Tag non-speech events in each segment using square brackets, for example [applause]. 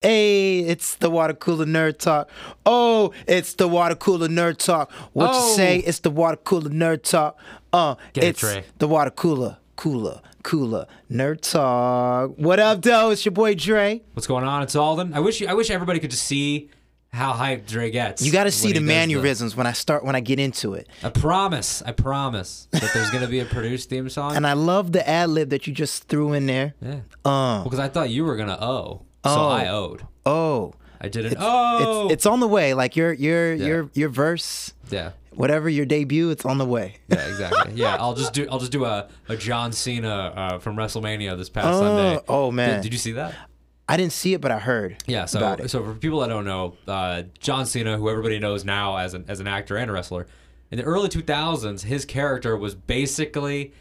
Hey, it's the water cooler nerd talk. Oh, it's the water cooler nerd talk. What you Oh. say? It's the water cooler nerd talk. Uh, Get it's Trey. the water cooler, cooler, cooler nerd talk. What up, though? It's your boy Dre. What's going on? It's Alden. I wish you, I wish everybody could just see how hyped Dre gets. You got to see the mannerisms when I start when I get into it. I promise. I promise that there's gonna be a produced theme song. And I love the ad lib that you just threw in there. yeah. Uh, Because I thought you were gonna owe, so Oh. I owed. oh, I didn't. it's, oh. it's it's on the way. Like your your your your verse, yeah. whatever your debut, it's on the way. Yeah, exactly. Yeah, I'll just do. I'll just do a, a John Cena uh, from WrestleMania this past Oh, Sunday. oh, man. Did, did you see that? I didn't see it, but I heard. Yeah, so it. so for people that don't know, uh, John Cena, who everybody knows now as an as an actor and a wrestler, in the early 2000s, his character was basically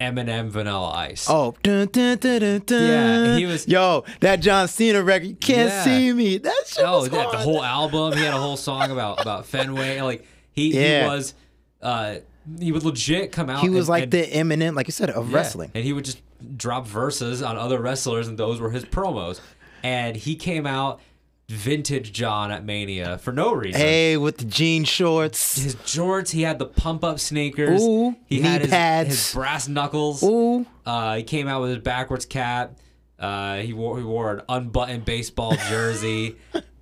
Eminem Vanilla Ice. Oh, dun, dun, dun. Yeah, he was- Yo, that John Cena record. You can't Yeah. see me. That shit Oh, yeah, the whole album. He had a whole song about about Fenway. Like he, Yeah. he was, uh, he would legit come out. He was and- like and- the Eminem, like you said, of wrestling. and he would just drop verses on other wrestlers, and those were his promos. And he came out vintage John at Mania for no reason. Hey, with the jean shorts. his jorts. He had the pump up sneakers. Ooh, he knee had his, pads. his brass knuckles. Ooh. Uh, he came out with his backwards cap. Uh, he wore he wore an unbuttoned baseball [laughs] jersey.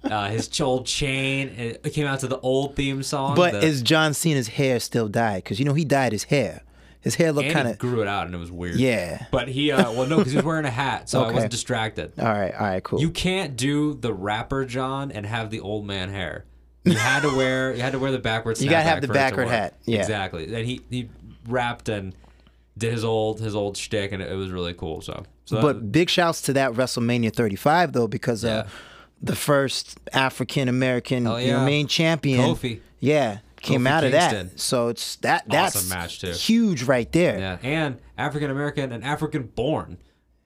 uh, his old chain. It came out to the old theme song. But the, is John Cena's hair still dyed? Because you know he dyed his hair. His hair looked kind of. grew it out, and it was weird. Yeah. But he, uh, well, no, because he was wearing a hat, so I Okay. wasn't distracted. All right, all right, cool. You can't do the rapper John and have the old man hair. You had to wear you had to wear the backwards. You gotta have the for it to backward hat, yeah. exactly. And he he rapped and did his old his old shtick, and it, was really cool. So, so that- but big shouts to that WrestleMania 35 though, because Yeah. uh, the first African American, you know, yeah. main champion, Kofi. yeah, came Kofi out of that. So it's that that's Awesome match, too. huge right there. yeah, and African American and African born.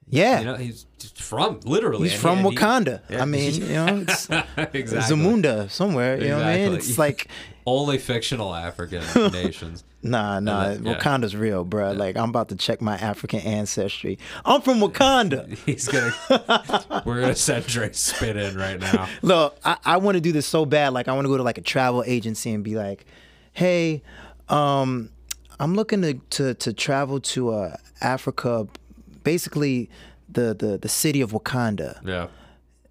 Yeah. You know, he's from literally. He's from he- and he- Wakanda. Yeah. I mean, you know, it's [laughs] exactly. Zamunda somewhere. You know what I mean? It's like, [laughs] Only fictional African [laughs] nations. nah, nah. then- yeah. Wakanda's real, bro. Like, I'm about to check my African ancestry. I'm from Wakanda. He's gonna. we're gonna send Dre spit in right now. Look, I, I want to do this so bad. Like, I want to go to like a travel agency and be like, "Hey, um, I'm looking to to, to travel to uh, Africa, basically the, the the city of Wakanda. Yeah.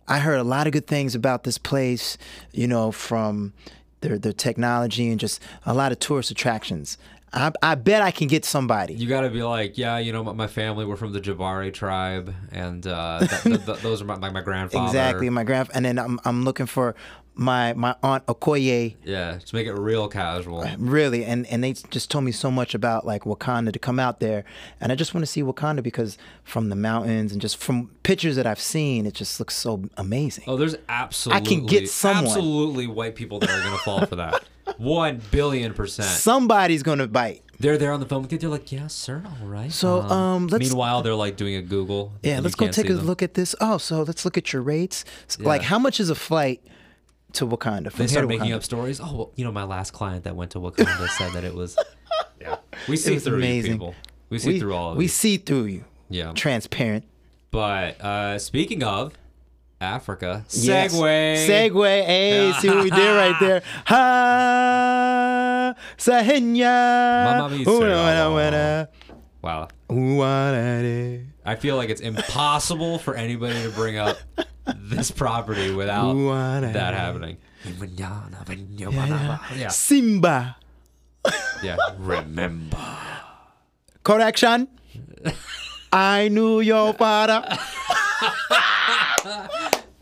I heard a lot of good things about this place. You know, from their their technology and just a lot of tourist attractions. I, I bet I can get somebody. You got to be like, yeah, you know, my, family were from the Jabari tribe, and uh, th- th- th- those are my, my, my grandfather. Exactly, my grand, and then I'm I'm looking for my my aunt Okoye. Yeah, to make it real casual. really and and they just told me so much about like wakanda to come out there and i just want to see wakanda because from the mountains and just from pictures that i've seen it just looks so amazing Oh, there's absolutely, I can get someone. absolutely white people that are gonna fall for that. [laughs] One billion percent. somebody's gonna bite They're there on the phone with you. They're like, yeah, sir, all right. So, um, let's- Meanwhile, they're like doing a Google. yeah let's go take a them. look at this oh so let's look at your rates S- like how much is a flight to wakanda from They here start making Wakanda? up stories. Oh, well, you know, my last client that went to Wakanda said that it was. [laughs] Yeah, we see through amazing. you people. We see we, through all of it. we you. see through you Yeah. transparent But uh, speaking of Africa, Yes. segue. Segue. Hey, [laughs] see what we did right there. Ha Sahenya. Mama mi Ooh, say, wana, wana. Wow. Ooh, wana, de. I feel like it's impossible for anybody to bring up [laughs] this property without Ooh, wana, that happening. Yeah. Simba. Yeah. Remember. Correction. I knew your father.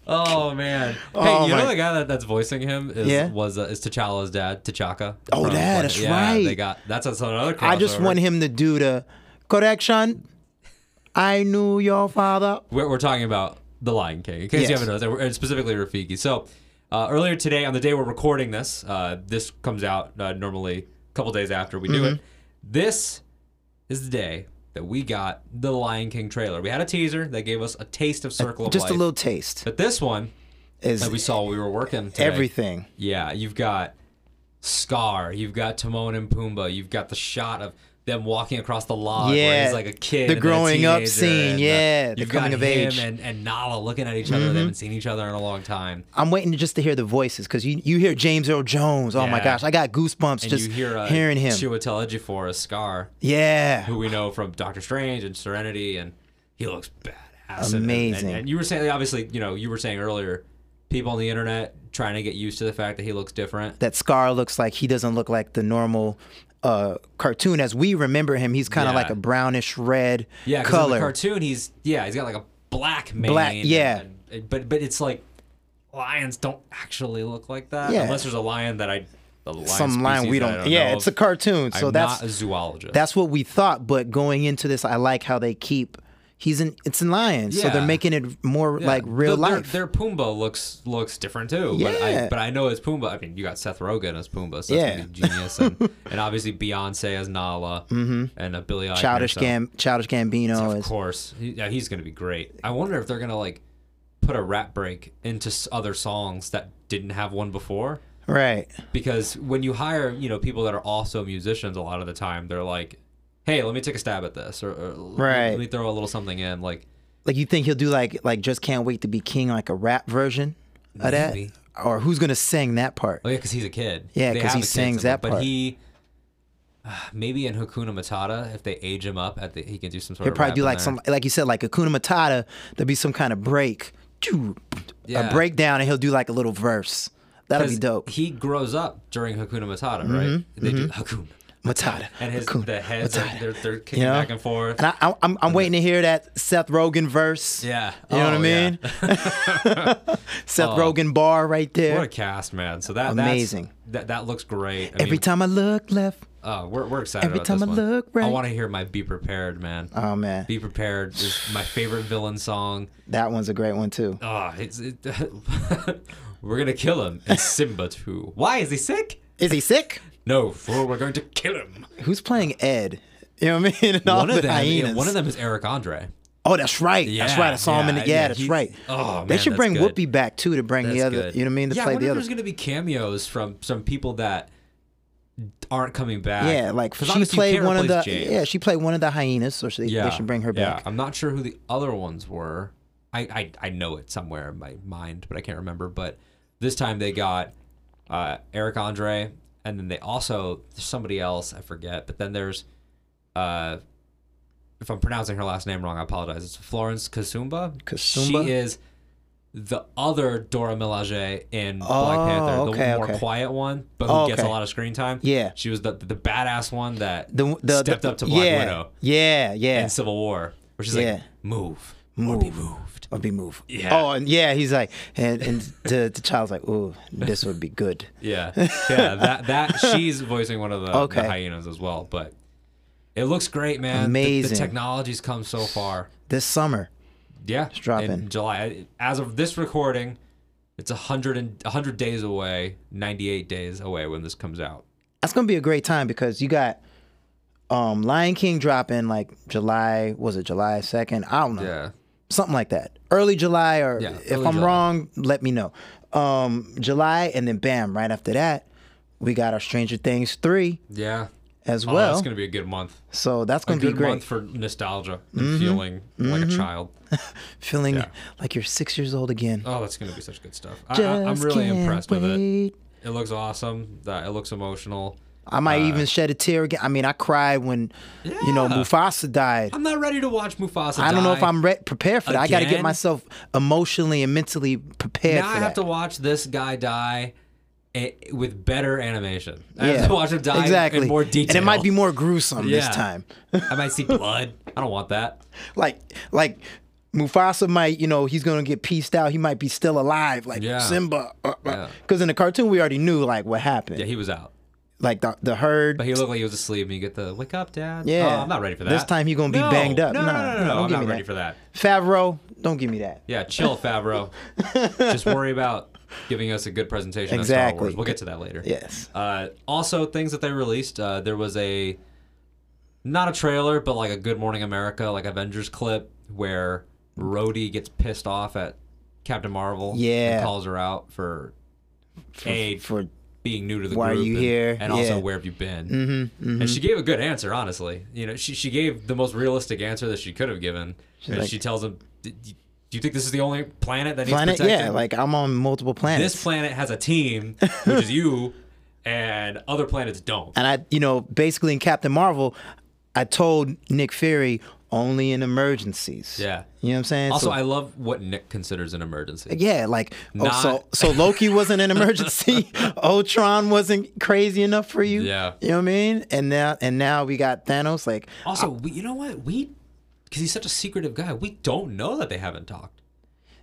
Oh man. Hey, Oh, you my- know the guy that, that's voicing him is Yeah. was uh, is T'Challa's dad, T'Chaka. Oh, from- yeah, that's yeah, right. They got that's another. I just crossover. want him to do the correction. I knew your father. We're, we're talking about The Lion King, in case you haven't noticed, and specifically Rafiki. So, uh, earlier today, on the day we're recording this, uh, this comes out uh, normally a couple days after we do it. Mm-hmm. This is the day that we got the Lion King trailer. We had a teaser that gave us a taste of Circle of Just Life. Just a little taste. But this one Is that we saw while we were working today, everything. Yeah, you've got Scar, you've got Timon and Pumbaa, you've got the shot of them walking across the log where Yeah, he's like a kid. the a growing up scene, uh, yeah, the you've coming got of age. Mm-hmm. and, and Nala looking at each other. They haven't seen each other in a long time. I'm waiting just to hear the voices because you you hear James Earl Jones. Oh my gosh, I got goosebumps And just you hear uh, hearing him. Chiwetel Ejiofor as Scar, yeah, who we know from Doctor Strange and Serenity, and he looks badass. And- and- Amazing. And, and you were saying, obviously, you know, you were saying earlier, people on the internet trying to get used to the fact that he looks different. that Scar looks like he doesn't look like the normal uh, cartoon as we remember him. He's kind of Yeah. like a brownish red Yeah, in color. the cartoon, he's yeah, he's got like a black mane. Black- yeah. and- but but it's like lions don't actually look like that Yeah. unless there's a lion that I lion Some line we don't. don't yeah, it's a cartoon, so I'm that's not a zoologist. that's what we thought. But going into this, I like how they keep. He's in. It's in lions, yeah. so they're making it more Yeah. like real Their- life. Their, Pumbaa looks looks different too. But I Yeah. but I know it's Pumbaa. I mean, you got Seth Rogen as Pumbaa, so Yeah. that's gonna be genius, and, [laughs] and obviously Beyonce as Nala, mm-hmm. and a Billy Eichner. Childish so- Gam, Childish Gambino Of is. course, he, yeah, he's gonna be great. I wonder if they're gonna like put a rap break into other songs that didn't have one before. Right. Because when you hire, you know, people that are also musicians, a lot of the time they're like, "Hey, let me take a stab at this," or, or Right. let me throw a little something in, like. Like you think he'll do like like just can't wait to be king like a rap version of that, or who's gonna sing that part? Oh yeah, because he's a kid. Yeah, because he sings that But part. he, uh, [sighs] maybe in Hakuna Matata, if they age him up, at the, he can do some sort He'll probably do like there. some like you said like Hakuna Matata. There'll be some kind of break, Yeah. a breakdown, and he'll do like a little verse. That'll be dope. He grows up during Hakuna Matata, right? They do Hakuna Matata. and his Hakuna the heads are, Matata. they're they're kicking You know? back and forth. And I, I, I'm I'm waiting to hear that Seth Rogen verse. yeah, You know what I Oh, mean? yeah. [laughs] [laughs] Seth Oh. Rogen bar right there. What a cast, man! So that Amazing. That that looks great. I Every mean, time I look left. Oh, we're we're excited. every time I one. look right. I want to hear my "Be Prepared," man. Oh man, "Be Prepared" is my favorite villain song. that one's a great one too. Oh, it's it, [laughs] we're gonna kill him. It's Simba too. Why is he sick? Is he sick? No, for we're going to kill him. Who's playing Ed? You know what I mean? [laughs] And all One the of them, yeah, one of them is Eric Andre. Oh, that's right. that's right. I saw him in the. yeah, Yeah, that's right. oh, they man, should that's bring good. Whoopi back too to bring the That's other. good. You know what I mean? To yeah, I play wonder the if other. there's gonna be cameos from some people that aren't coming back. Yeah, like 'Cause she obviously you played can't one of the. replace James. Yeah, she played one of the hyenas, so they, they should bring her Yeah, back. I'm not sure who the other ones were. I, I, I know it somewhere in my mind, but I can't remember. But this time they got uh, Eric Andre, and then they also there's somebody else I forget. But then there's, uh, if I'm pronouncing her last name wrong, I apologize. It's Florence Kasumba. Kasumba? She is the other Dora Milaje in Black Oh, Panther, the okay, more okay. quiet one, but who Oh, gets a lot of screen time. Yeah. she was the the badass one that The, the, stepped the- up to Black yeah, Widow Yeah, yeah. in Civil War, where she's Yeah. like, "Move, Move. or be moved." Or be moved. Yeah. Oh, and yeah, he's like, and and the, the child's like, oh, this would be good. Yeah, yeah. That that she's voicing one of the, Okay. the hyenas as well, but it looks great, man. The- The, technology's come so far. This summer. Yeah, dropping. in July. As of this recording, it's a hundred and a hundred days away, ninety eight days away when this comes out. That's gonna be a great time because you got um Lion King dropping like July was it July second? I don't know. Yeah, Something like that. Early July or Yeah, if I'm July. wrong, let me know. Um July and then bam, right after that, we got our Stranger Things three yeah. as Oh, well. that's gonna be a good month. so that's gonna be good great. month for nostalgia and feeling like a child. [laughs] Feeling Yeah. like you're six years old again. Oh, that's gonna be such good stuff. I, I, I'm really impressed with it. It looks awesome. That it looks emotional. I might even shed a tear again. I mean, I cried when, you know, Uh, Mufasa died. I'm not ready to watch Mufasa. I don't know if. I'm re- prepared for that. I got to get myself emotionally and mentally prepared now I have that. to watch this guy die eh, with better animation. I yeah, have to watch him die exactly. in more detail. and it might be more gruesome this time. [laughs] I might see blood. I don't want that. [laughs] like, like Mufasa might, you know, he's gonna get pieced out. He might be still alive, like Yeah. Simba. Because Yeah. in the cartoon, we already knew like what happened. Yeah, he was out. Like the the herd. But he looked like he was asleep, and you get the wake up, dad. Yeah. Oh, I'm not ready for that. This time he gonna be No. banged up. No, Nah, no, no, no, no. I'm not ready that. for that. Favreau, don't give me that. Yeah, chill, Favreau. [laughs] Just worry about giving us a good presentation of Star Exactly. Wars. We'll get to that later. Yes. Uh, also, things that they released. Uh, there was a not a trailer, but like a Good Morning America, like Avengers clip where Rhodey gets pissed off at Captain Marvel. Yeah. and calls her out for, a for being new to the Why are you and, here? and also where have you been? Mm-hmm, And she gave a good answer, honestly. You know, she she gave the most realistic answer that she could have given. and like- she tells him, "D- d- "Do you think this is the only planet that needs Planet, protecting?" yeah, like I'm on multiple planets. this planet has a team, which is [laughs] you, and other planets don't. and I, you know, basically in Captain Marvel, I told Nick Fury only in emergencies. Yeah. You know what I'm saying? Also, So- I love what Nick considers an emergency. Yeah, like oh, so so Loki wasn't an [laughs] emergency. Ultron wasn't crazy enough for you. Yeah. you know what I mean. And now and now we got Thanos. Like Also, we, you know what? We, because he's such a secretive guy, we don't know that they haven't talked.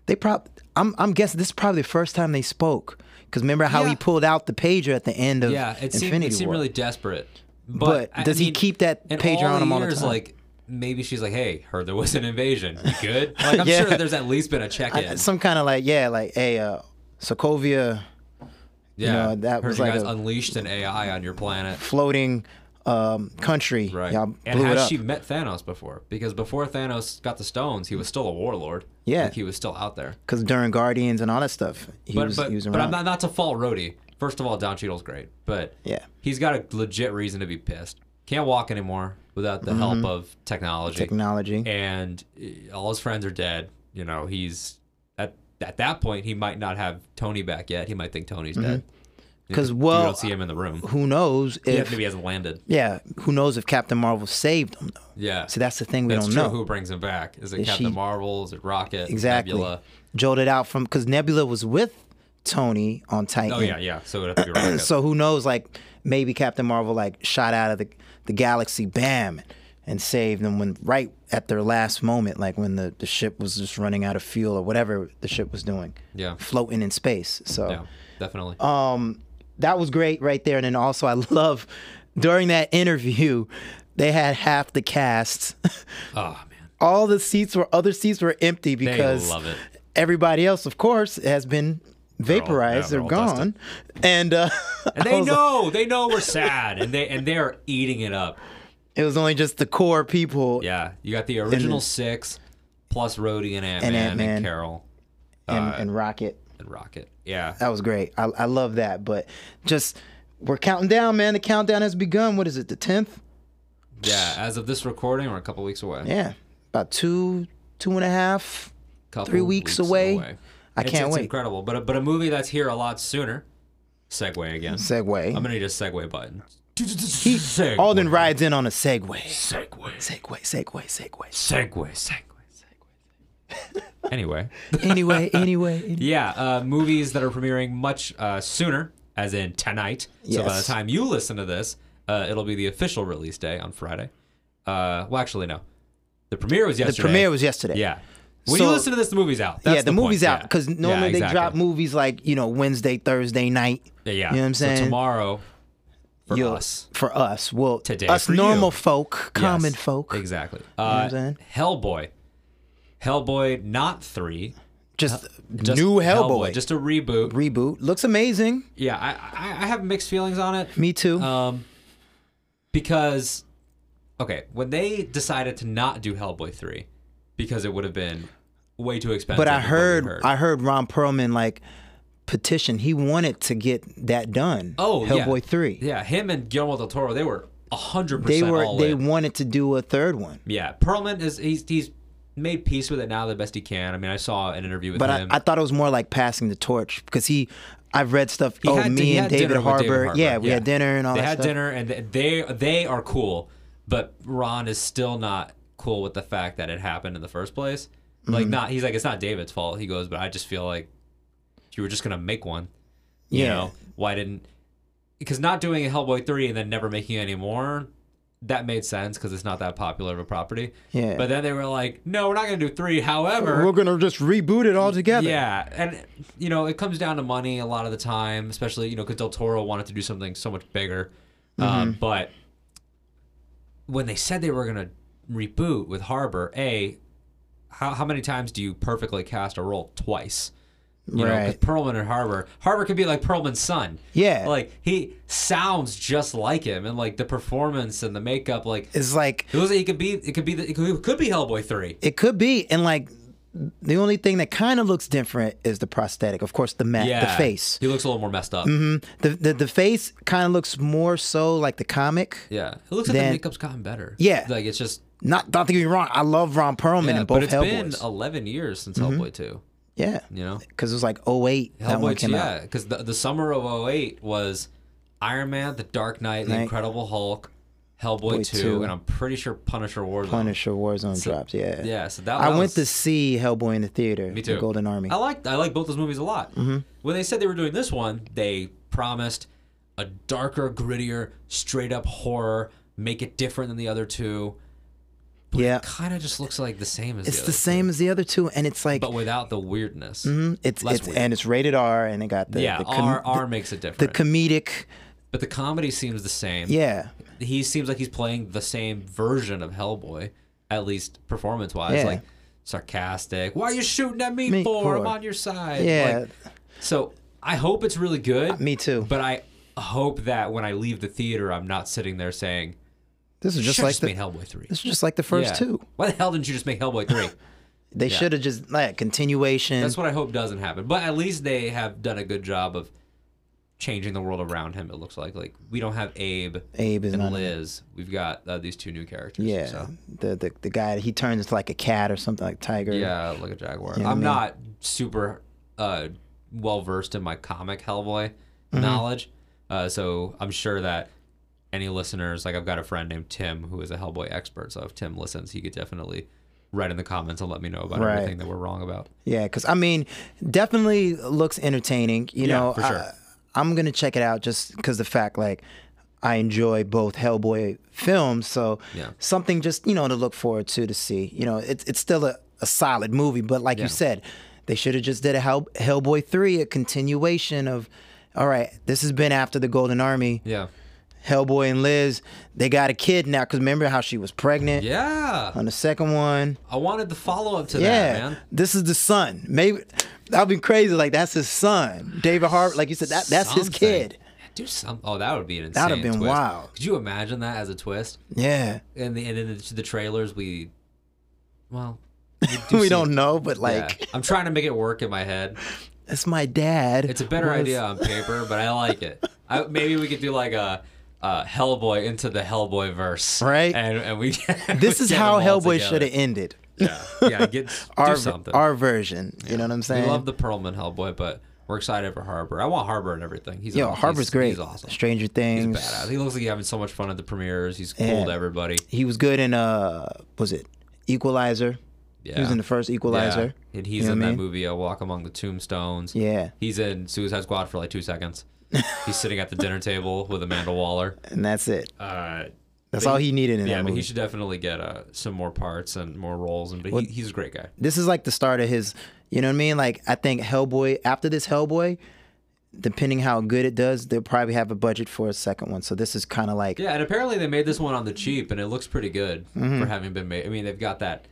they probably I'm I'm guessing this is probably the first time they spoke. Because remember how Yeah. he pulled out the pager at the end of Yeah, it seemed, it seemed War. really desperate. But I does he mean, keep that pager on him all the time? Like maybe she's like, "Hey, heard there was an invasion. You good?" [laughs] Like I'm Yeah. sure there's at least been a check in. Some kind of like yeah, like hey, uh, Sokovia yeah, know, that heard was you like guys a- unleashed an AI on your planet. floating um, country. Right. Y'all and blew it has up. she met Thanos before? Because before Thanos got the stones, he was still a warlord. Yeah. Like he was still out there. Because during Guardians and all that stuff, he But was but, he was but. I'm not not to fault Rhodey. First of all, Don Cheadle's great, but Yeah. he's got a legit reason to be pissed. Can't walk anymore without the help of technology. Mm-hmm. Technology. and uh, all his friends are dead. You know, he's at at that point he might not have Tony back yet. He might think Tony's dead. 'Cause, you Mm-hmm. well, don't see him in the room. who knows Yeah, if maybe he hasn't landed. yeah, who knows if Captain Marvel saved him though. Yeah, So that's the thing we that's don't true. know. Who brings him back? Is it Is Captain she- Marvel? Is it Rocket? exactly. Nebula? Jolted out from because Nebula was with Tony on Titan. Oh yeah, yeah. So it'd have to be Rocket. [clears throat] So who knows? Like maybe Captain Marvel like shot out of the the galaxy, bam, and saved them when right at their last moment, like when the the ship was just running out of fuel or whatever the ship was doing, yeah, floating in space. So. yeah, definitely. um, that was great right there. And then also, I [laughs] love during that interview, they had half the cast. [laughs] oh man, All the seats were other seats were empty because love it. everybody else, of course, has been vaporized. they're they're all gone, and uh, [laughs] and they was like- know, [laughs] they know we're sad, and they and they're eating it up. it was only just the core people Yeah, you got the original six plus Rhodey and Ant Man and, Ant-Man. Carol and, uh, and Rocket. and Rocket. Yeah, That was great. I, I love that. But just we're counting down, man. The countdown has begun. What is it? The tenth? yeah. As of this recording, we're a couple weeks away. Yeah, about two, two and a half. couple Three weeks away. I It's- can't it's wait. incredible, but a, but a movie that's here a lot sooner. Segue again. Segue. I'm gonna need a segue button. He, Segue. Alden rides in on a Segway. Segue. Segway, Segway, Segway. Segue. Segue. Segue. anyway, Anyway, [laughs] anyway. any- yeah, uh, movies that are premiering much uh, sooner, as in tonight. So by the time you listen to this, uh, it'll be the official release day on Friday. Uh, well, actually, no. The premiere was yesterday. The premiere was yesterday. Yeah. When So- you listen to this, the movie's out. That's yeah, the, point, movie's out because Yeah, normally they exactly. drop movies like you know Wednesday, Thursday night. Yeah, yeah. You know what I'm saying? So tomorrow, for us, For us, well, Today us normal you. folk, common Yes, folk, Exactly. what Uh, I'm saying? Hellboy. Hellboy, not three. just, Just new Hellboy, Just a reboot. reboot. Looks amazing. yeah, I, I I have mixed feelings on it. Me too. Um, because, okay, when they decided to not do Hellboy three, because it would have been way too expensive. but I we heard, I heard Ron Perlman like petition. He wanted to get that done. Oh, yeah. Hellboy three. yeah, him and Guillermo del Toro, they were hundred percent. They were they in. wanted to do a third one. Yeah, Perlman is he's he's made peace with it now the best he can. I mean, I saw an interview with him. But I. I thought it was more like passing the torch because he, I've read stuff. He oh, me and David Harbour. Yeah, we had dinner and all They that had stuff. dinner, and they they are cool, but Ron is still not cool with the fact that it happened in the first place. Like, Mm-hmm. not he's like it's not David's fault. He goes, but I just feel like you were just gonna make one. You Yeah. know why didn't? Because not doing a Hellboy three and then never making any more. That made sense because it's not that popular of a property. Yeah. But then they were like, "No, we're not going to do three. However, We're gonna just reboot it all together. yeah, and you know it comes down to money a lot of the time, especially you know because Del Toro wanted to do something so much bigger. Um, but when they said they were gonna reboot with Harbour, a how how many times do you perfectly cast a role twice? You know, because Right. Perlman and Harbour, Harbour could be like Perlman's son. Yeah. like he sounds just like him, and like the performance and the makeup, like It's like it was. He could be. It could be. The, it could, it could be Hellboy three. it could be, and like the only thing that kind of looks different is the prosthetic. Of course, the ma- Yeah, the face. He looks a little more messed up. Mm-hmm. The the, the face kind of looks more so like the comic. Yeah, it looks like the makeup's gotten better. Yeah. like it's just. Not don't get me wrong. I love Ron Perlman Yeah, in both but it's been 11 years since Hellboy 2. yeah, You know, because it was like 08 that one Hellboy 2, came yeah, because the, the summer of 08 was Iron Man, The Dark Knight, The Incredible Hulk, Hellboy Boy 2, 2. and I'm pretty sure Punisher Warzone. Punisher Warzone So- drops. Yeah, Yeah, so that I was, went to see Hellboy in the theater. Me too. The Golden Army. I liked I like both those movies a lot. Mm-hmm. When they said they were doing this one, they promised a darker, grittier, straight up horror, make it different than the other two. Yeah, Kind of just looks like the same as it's the, the same as the other two, and it's like but without the weirdness. mhm, it's less it's weird. and it's rated R, and it got the yeah, the, com- R R makes it different. the comedic. but the comedy seems the same. Yeah, he seems like he's playing the same version of Hellboy, at least performance wise. Yeah. Like sarcastic. Why are you shooting at me, Me for? I'm on your side. yeah, Like, so I hope it's really good. me too. But I hope that when I leave the theater, I'm not sitting there saying, This is just "Should like just the made Hellboy 3. this is just like the first Yeah. two. Why the hell didn't you just make Hellboy 3? [laughs] They should have just like continuation. That's what I hope doesn't happen. But at least they have done a good job of changing the world around him. It looks like like we don't have Abe, Abe and not. Liz. We've got uh, these two new characters. Yeah, So. the, the the guy he turns into like a cat or something like tiger. Yeah, like a jaguar. You know I I'm mean? not super uh, well versed in my comic Hellboy Mm-hmm. knowledge, uh, so I'm sure that any listeners, like I've got a friend named Tim who is a Hellboy expert. So if Tim listens, he could definitely write in the comments and let me know about Right. everything that we're wrong about. Yeah, because I mean, definitely looks entertaining. You Yeah, know, for sure. I, I'm gonna check it out just because the fact like I enjoy both Hellboy films, so Yeah. something just you know to look forward to to see. You know, it's it's still a, a solid movie, but like Yeah. you said, they should have just did a Hell, Hellboy three, a continuation of. All right, this has been after the Golden Army. Yeah. Hellboy and Liz, they got a kid now. Cause remember how she was pregnant Yeah. on the second one. I wanted the follow up to Yeah, that, man. this is the son. Maybe that'd be crazy. Like that's his son, David Harbour. Like you said, that that's his kid. Do some. Oh, that would be an insane. That'd have been twist. wild. Could you imagine that as a twist? Yeah, And the and then the, the trailers we, well, we, do [laughs] we don't know, but Yeah. like I'm trying to make it work in my head. that's my dad. It's a better was- idea on paper, but I like it. I, maybe we could do like a, uh Hellboy into the Hellboy verse, Right. And and we. [laughs] This is get how Hellboy should have ended. Yeah, yeah. Get [laughs] do Our something. our version. You know what I'm saying? we love the Perlman Hellboy, but we're excited for Harbour. I want Harbour and everything. He's Yo. Harper's He's- great. He's awesome. Stranger Things. He's badass. He looks like he's having so much fun at the premieres. He's cool Yeah. to everybody. He was good in uh, was it Equalizer? Yeah. He was in the first Equalizer. Yeah. And he's You know in that mean? movie, A Walk Among the Tombstones. Yeah, He's in Suicide Squad for like two seconds. He's sitting at the dinner table with Amanda Waller. and that's it. Uh, That's all he needed in yeah, that but he should definitely get uh, some more parts and more roles. And but he, he's a great guy. this is like the start of his you know what I mean? Like I think Hellboy after this Hellboy, depending how good it does, they'll probably have a budget for a second one. So this is kind of like Yeah, and apparently they made this one on the cheap, and it looks pretty good Mm-hmm. for having been made. I mean, they've got that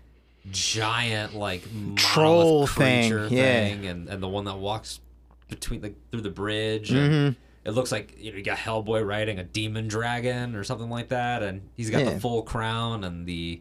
giant like Troll thing, creature yeah. thing, and and the one that walks between the through the bridge. Mm-hmm. And it looks like you know you got Hellboy riding a demon dragon or something like that, and he's got Yeah. the full crown and the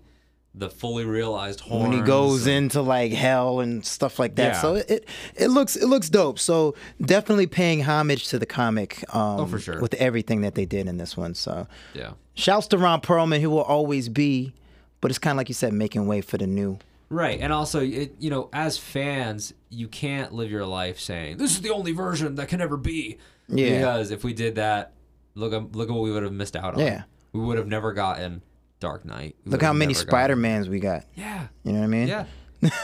the fully realized horns. when he goes and- into like hell and stuff like that. Yeah. So it, it it looks it looks dope. So definitely paying homage to the comic. Um, Oh, for sure. With everything that they did in this one. So Yeah. shouts to Ron Perlman, who will always be, but it's kind of like you said, making way for the new. Right, and also, it, you know, as fans, you can't live your life saying this is the only version that can ever be. Yeah. Because if we did that, look, at- look at what we would have missed out on. Yeah. We would have never gotten Dark Knight. We Look how many Spider Mans we got. Yeah, You know what I mean? yeah.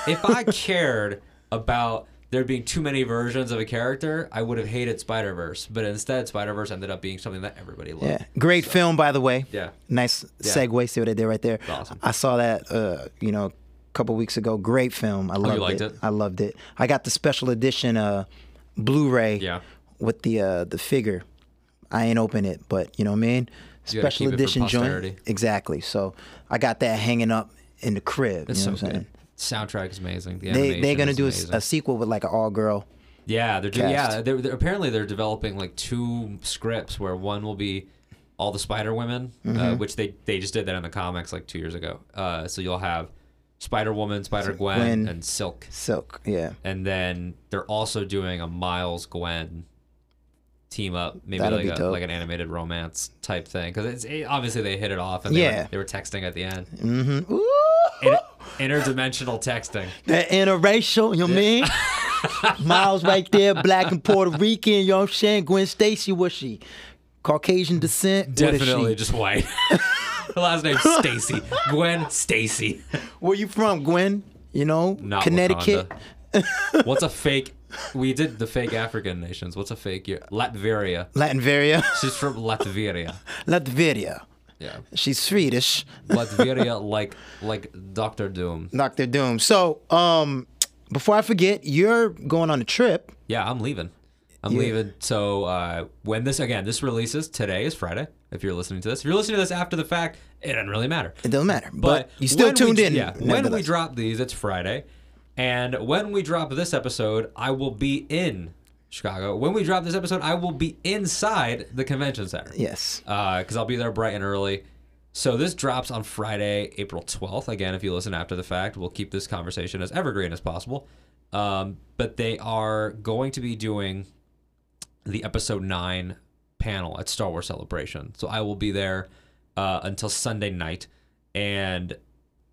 if I [laughs] cared about there being too many versions of a character, I would have hated Spider Verse. But instead, Spider Verse ended up being something that everybody loved. Yeah. Great film, by the way. Yeah. Nice segue. See what I did right there. Awesome. I saw that, uh, you know, couple weeks ago. Great film. I loved Oh, liked it? I loved it. I got the special edition uh, Blu-ray Yeah. with the uh, the figure. I ain't open it, but you know what I mean. You Special it edition joint. Exactly. So I got that hanging up in the crib. It's you know so what I'm good. saying? Soundtrack is amazing. The They they're gonna do a, a sequel with like an all girl. Yeah, they're doing. cast. Yeah, they're, they're apparently they're developing like two scripts where one will be all the Spider Women, Mm-hmm. uh, which they they just did that in the comics like two years ago. Uh, so you'll have Spider Woman, Spider Gwen, and Silk. Silk. Yeah. And then they're also doing a Miles Gwen team up, maybe That'll like a, dope. like an animated romance type thing. Because it's it, obviously they hit it off, and Yeah. they, were, they were texting at the end. Mm-hmm. Inter- interdimensional texting. That interracial, you know what I mean? Miles [laughs] right there, black and Puerto Rican, you know what I'm saying? Gwen Stacy, was she? Caucasian descent? Definitely she? just white. [laughs] Her [laughs] last name Stacy. Gwen Stacy. Where you from, Gwen? You know, Not Connecticut. [laughs] What's a fake? We did the fake African nations. What's a fake? Year? Latveria. Latveria. She's from Latveria. [laughs] Latveria. Yeah, She's Swedish. Latveria, like like Doctor Doom. Doctor Doom. So, um, before I forget, you're going on a trip. Yeah, I'm leaving. I'm Yeah. leaving. So uh, when this again, this releases today is Friday. If you're listening to this, if you're listening to this after the fact, it doesn't really matter. It doesn't matter. But, But you still when we- tuned in. Yeah, when we drop these, it's Friday, and when we drop this episode, I will be in Chicago. When we drop this episode, I will be inside the convention center. Yes. because I'll be there bright and early. So this drops on Friday, April 12th. Again, if you listen after the fact, we'll keep this conversation as evergreen as possible. Um, but they are going to be doing the episode 9 panel at Star Wars Celebration. So I will be there uh, until Sunday night. And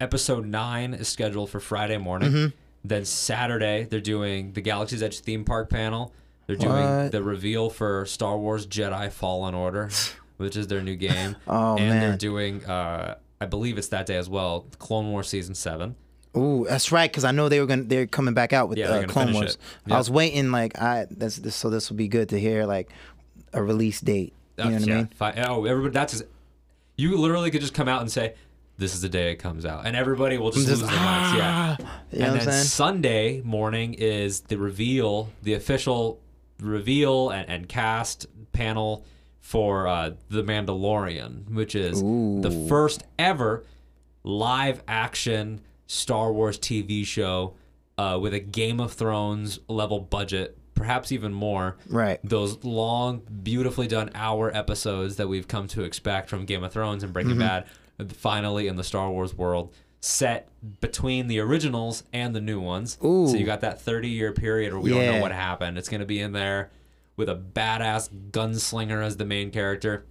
episode 9 is scheduled for Friday morning. Mm-hmm. Then Saturday, they're doing the Galaxy's Edge theme park panel. They're doing What? the reveal for Star Wars Jedi Fallen Order, [laughs] which is their new game. [laughs] Oh, and they're doing, uh, I believe it's that day as well, Clone Wars Season 7. Ooh, that's right. Because I know they were gonna they're coming back out with Yeah, uh, Clone Wars. it. I was waiting like I this, this so this will be good to hear like a release date. You know what yeah, I mean? fi- oh, everybody, that's just, you literally could just come out and say, this is the day it comes out. And everybody will just, Just, lose their minds. Yeah. ah, you know and then? Sunday morning is the reveal, the official reveal and, and cast panel for uh, The Mandalorian, which is the first ever live action Star Wars TV show uh, with a Game of Thrones level budget, perhaps even more. Right. Those long, beautifully done hour episodes that we've come to expect from Game of Thrones and Breaking Mm-hmm. Bad, finally in the Star Wars world, set between the originals and the new ones. Ooh. So you got that 30 year period where we don't know what happened. It's going to be in there with a badass gunslinger as the main character.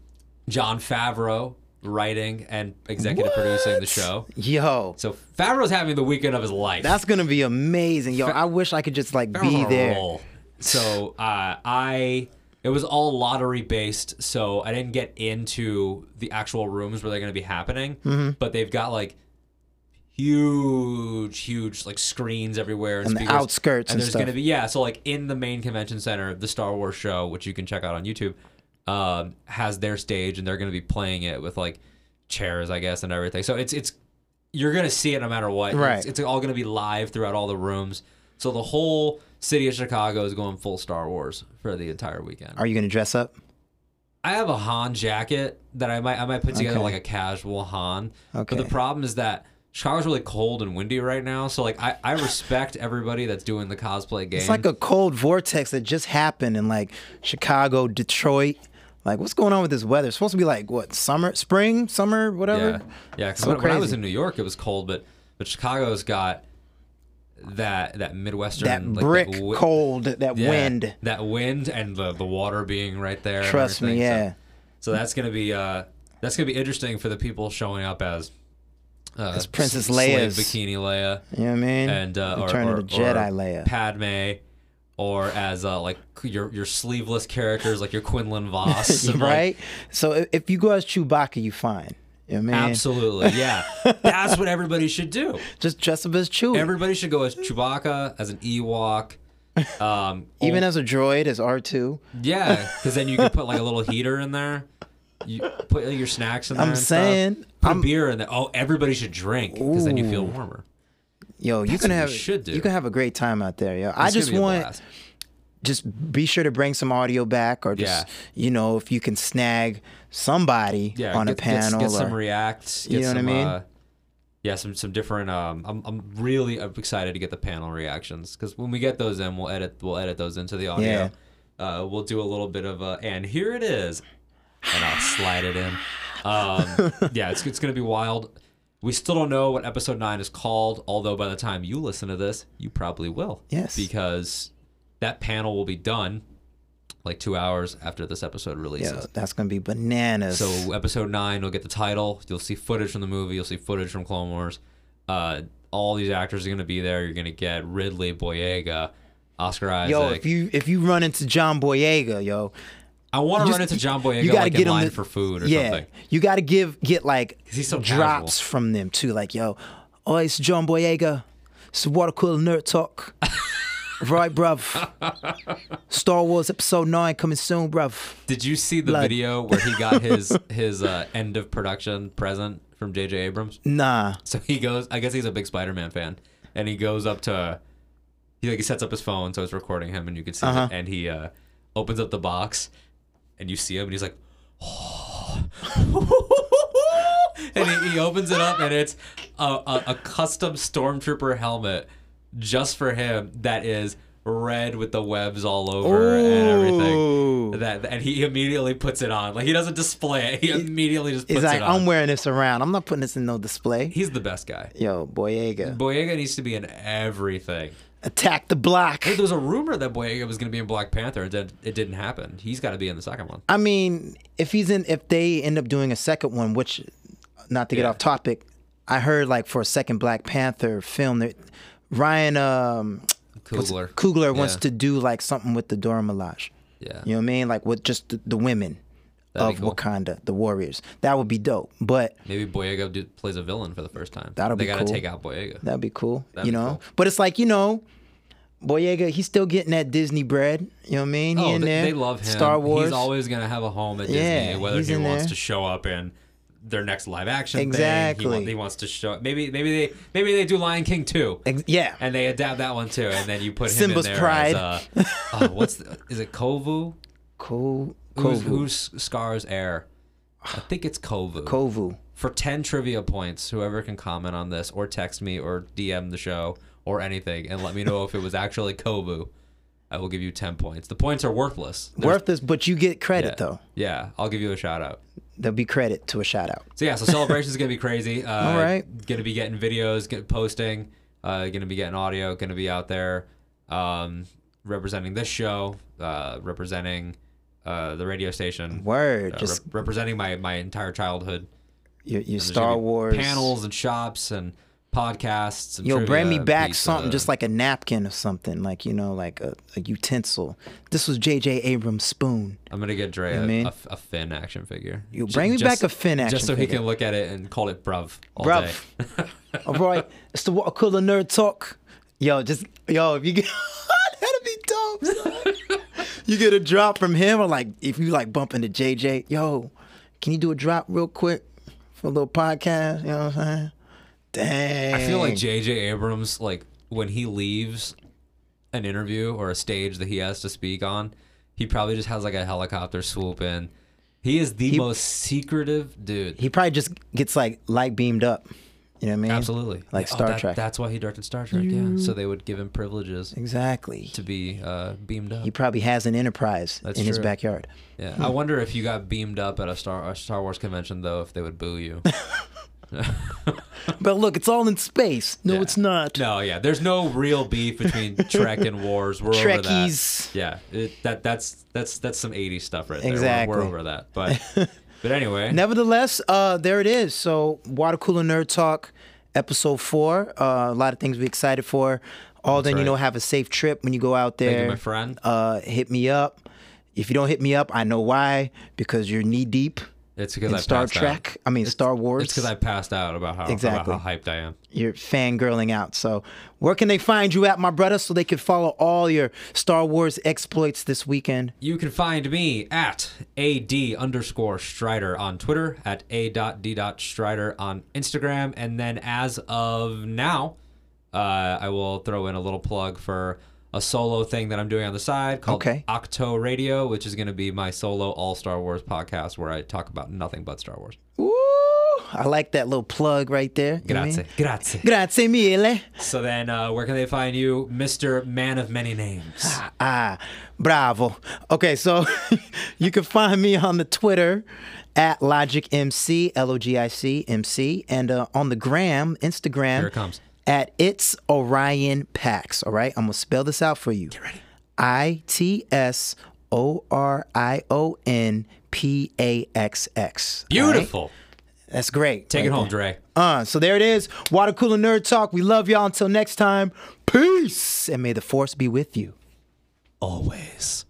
Jon Favreau writing and executive producing the show. Yo, So Favreau's having the weekend of his life. that's gonna be amazing. Yo, I wish I could just like Favreau's be there. roll. So uh, I, it was all lottery based. So I didn't get into the actual rooms where they're going to be happening. Mm-hmm. But they've got like huge, huge like screens everywhere And the speakers. outskirts and there's stuff. going to be yeah. So like in the main convention center, the Star Wars show, which you can check out on YouTube, um, has their stage and they're going to be playing it with like chairs, I guess, and everything. So it's it's you're gonna see it no matter what. Right. It's, it's all gonna be live throughout all the rooms. So the whole city of Chicago is going full Star Wars for the entire weekend. Are you gonna dress up? I have a Han jacket that I might I might put together Okay. like a casual Han. But the problem is that Chicago's really cold and windy right now. So like I, I respect [sighs] everybody that's doing the cosplay game. It's like a cold vortex that just happened in like Chicago, Detroit. Like, what's going on with this weather? It's supposed to be like what summer, spring, summer, whatever. Yeah, yeah. 'cause So when, when I was in New York, it was cold, but but Chicago's got that that midwestern That like, brick wi- cold, that yeah, wind. that wind, and the the water being right there. Trust me, everything. So- yeah. So, that's gonna be uh that's gonna be interesting for the people showing up as uh, As Princess Leia's. bikini Leia You know what I mean? and uh, or, or, Jedi Leia. Padme. Or as uh, like your your sleeveless characters like your Quinlan [laughs] Vos, and, like, right? So if- if you go as Chewbacca, you fine. You know I mean? Absolutely, yeah. [laughs] That's what everybody should do. Just dress up as Chewie. Everybody should go as Chewbacca, as an Ewok. [laughs] Um, Even ol- as a droid, as R2. yeah, because then you can put like a little heater in there. You put your snacks in there. I'm and stuff. saying, put I'm- beer in there. Oh, everybody should drink because then you feel warmer. Yo, you That's can what we have should do. you can have a great time out there, yo. I It's gonna just want just be sure to bring some audio back or just Yeah. you know, if you can snag somebody yeah, on get, a panel Get, get or some reacts. Get You know what I mean? Uh, yeah, some some different. Um, I'm I'm really excited to get the panel reactions because when we get those in, we'll edit we'll edit those into the audio. Uh, we'll do a little bit of a and here it is, and I'll slide it in. Um, [laughs] yeah, it's it's gonna be wild. We still don't know what episode nine is called, although by the time you listen to this, you probably will. Yes. Because that panel will be done like two hours after this episode releases. Yeah, that's gonna be bananas. So episode nine, you'll get the title. You'll see footage from the movie. You'll see footage from Clone Wars. Uh, all these actors are gonna be there. You're gonna get Ridley, Boyega, Oscar Isaac. yo, if you if you run into John Boyega, yo, I want to run into John Boyega you gotta like get in him line to- for food or yeah, something. you got to give get like so drops from them too. Like, yo, oh, it's John Boyega. It's water cooler nerd talk. [laughs] right, bruv. Star Wars Episode Nine coming soon, bruv. Did you see the Blood. video where he got his [laughs] his uh, end of production present from J.J. Abrams? Nah. So he goes. I guess he's a big Spider-Man fan, and he goes up to. He like he sets up his phone so it's recording him, and you can see Uh-huh. it. And he uh, opens up the box, and you see him, and he's like, [laughs] and he, he opens it up, and it's a, a, a custom stormtrooper helmet just for him that is red with the webs all over and everything. That and he immediately puts it on. Like he doesn't display it. He immediately just puts He's like. I'm wearing this around. I'm not putting this in no display. He's the best guy. Yo, Boyega. Boyega needs to be in everything. Attack the block. Hey, there was a rumor that Boyega was going to be in Black Panther. It, did, it didn't happen. He's got to be in the second one. I mean, if he's in, if they end up doing a second one, which, not to get Yeah. off topic, I heard like for a second Black Panther film that Ryan um. Coogler wants Yeah. to do like something with the Dora Milaje. Yeah. You know what I mean? Like with just the, the women That'd of cool. Wakanda, the warriors. That would be dope. But Maybe Boyega do, plays a villain for the first time. That'll they be gotta cool. take out Boyega. that'd be cool. That'd you be know? cool. But it's like, you know, Boyega, he's still getting that Disney bread. You know what I mean? He Oh, in they, there. they love him. Star Wars. He's always going to have a home at Yeah, Disney, whether he wants there. to show up in their next live action thing. He, Exactly. want, he wants to show maybe maybe they maybe they do Lion King too. Ex- yeah. And they adapt that one too, and then you put him Simba's in there pride. as uh, oh, [laughs] what's the, is it Kovu? Ko- Who's, Kovu. who's Scar's heir? I think it's Kovu. Kovu. For 10 trivia points, whoever can comment on this or text me or DM the show or anything and let me know if it was actually Kovu, I will give you 10 points. The points are worthless. There's- Worthless, but you get credit yeah. though. Yeah, I'll give you a shout out. There'll be credit to a shout out. So yeah, so celebration's is gonna be crazy. [laughs] Uh, All right. Gonna be getting videos, get posting. Uh, gonna be getting audio. Gonna be out there, um, representing this show, uh, representing uh, the radio station. Word. uh, Just rep- representing my my entire childhood. your, your Star Wars panels and shops and podcasts. And Yo, bring me back something just like a napkin or something, like you know, like a, a utensil. This was J.J. Abrams' spoon. I'm gonna get Dre a, mean- a, a Finn action figure. You bring me back a Finn action figure. just so he can look at it and call it bruv all Bruv. day. [laughs] All right, it's the water cooler nerd talk. Yo, just yo, if you get [laughs] that'd be dope. you get a drop from him, or like if you like bump into JJ, yo, can you do a drop real quick for a little podcast? You know what I'm saying? Dang. I feel like J.J. Abrams, like when he leaves an interview or a stage that he has to speak on, he probably just has like a helicopter swoop in. He is the most secretive dude. he probably just gets like light beamed up. You know what I mean? Absolutely, Like Yeah, oh, Star that- Trek. That's why he directed Star Trek. Yeah, so they would give him privileges Exactly. to be uh, beamed up. He probably has an enterprise That's in his backyard. Yeah, I wonder if you got beamed up at a Star a Star Wars convention though, if they would boo you. [laughs] [laughs] But look, it's all in space. No, Yeah. it's not. No, yeah, there's no real beef between [laughs] Trek and Wars. We're over Trekkies. that. Yeah, it, that that's that's that's some 80s stuff right there. We're- Exactly. We're, over that. But [laughs] but anyway, Nevertheless, uh, there it is. So, Water Cooler Nerd Talk, episode four. Uh, a lot of things be excited for. All then, you know, have a safe trip when you go out thank there. you, my friend. Uh, hit me up. If you don't hit me up, I know why. Because you're knee deep It's because I Star passed out. Trek. I mean, Star Wars. It's because I passed out about how Exactly. about how hyped I am. you're fangirling out. So, where can they find you at, my brother, so they can follow all your Star Wars exploits this weekend? You can find me at ad underscore Strider on Twitter, at a dot d dot Strider on Instagram, and then as of now, uh, I will throw in a little plug for a solo thing that I'm doing on the side called Okay. Octo Radio, which is going to be my solo all Star Wars podcast where I talk about nothing but Star Wars. Woo! I like that little plug right there. You know I Grazie. mean? Grazie. Grazie mille. So then, uh, where can they find you, Mr. Man of Many Names? Ah, bravo. Okay, so [laughs] you can find me on the Twitter at Logic MC, L O G I C M C, and uh, on the gram, Instagram, Here it comes. At It's Orion Pax. All right, I'm gonna spell this out for you. Get ready. I T S O R I O N P A X X. Right? Beautiful. That's great. Take right it home, there. Dre. Uh, so there it is. Water Cooler Nerd Talk. We love y'all. Until next time, peace. And may the force be with you. Always.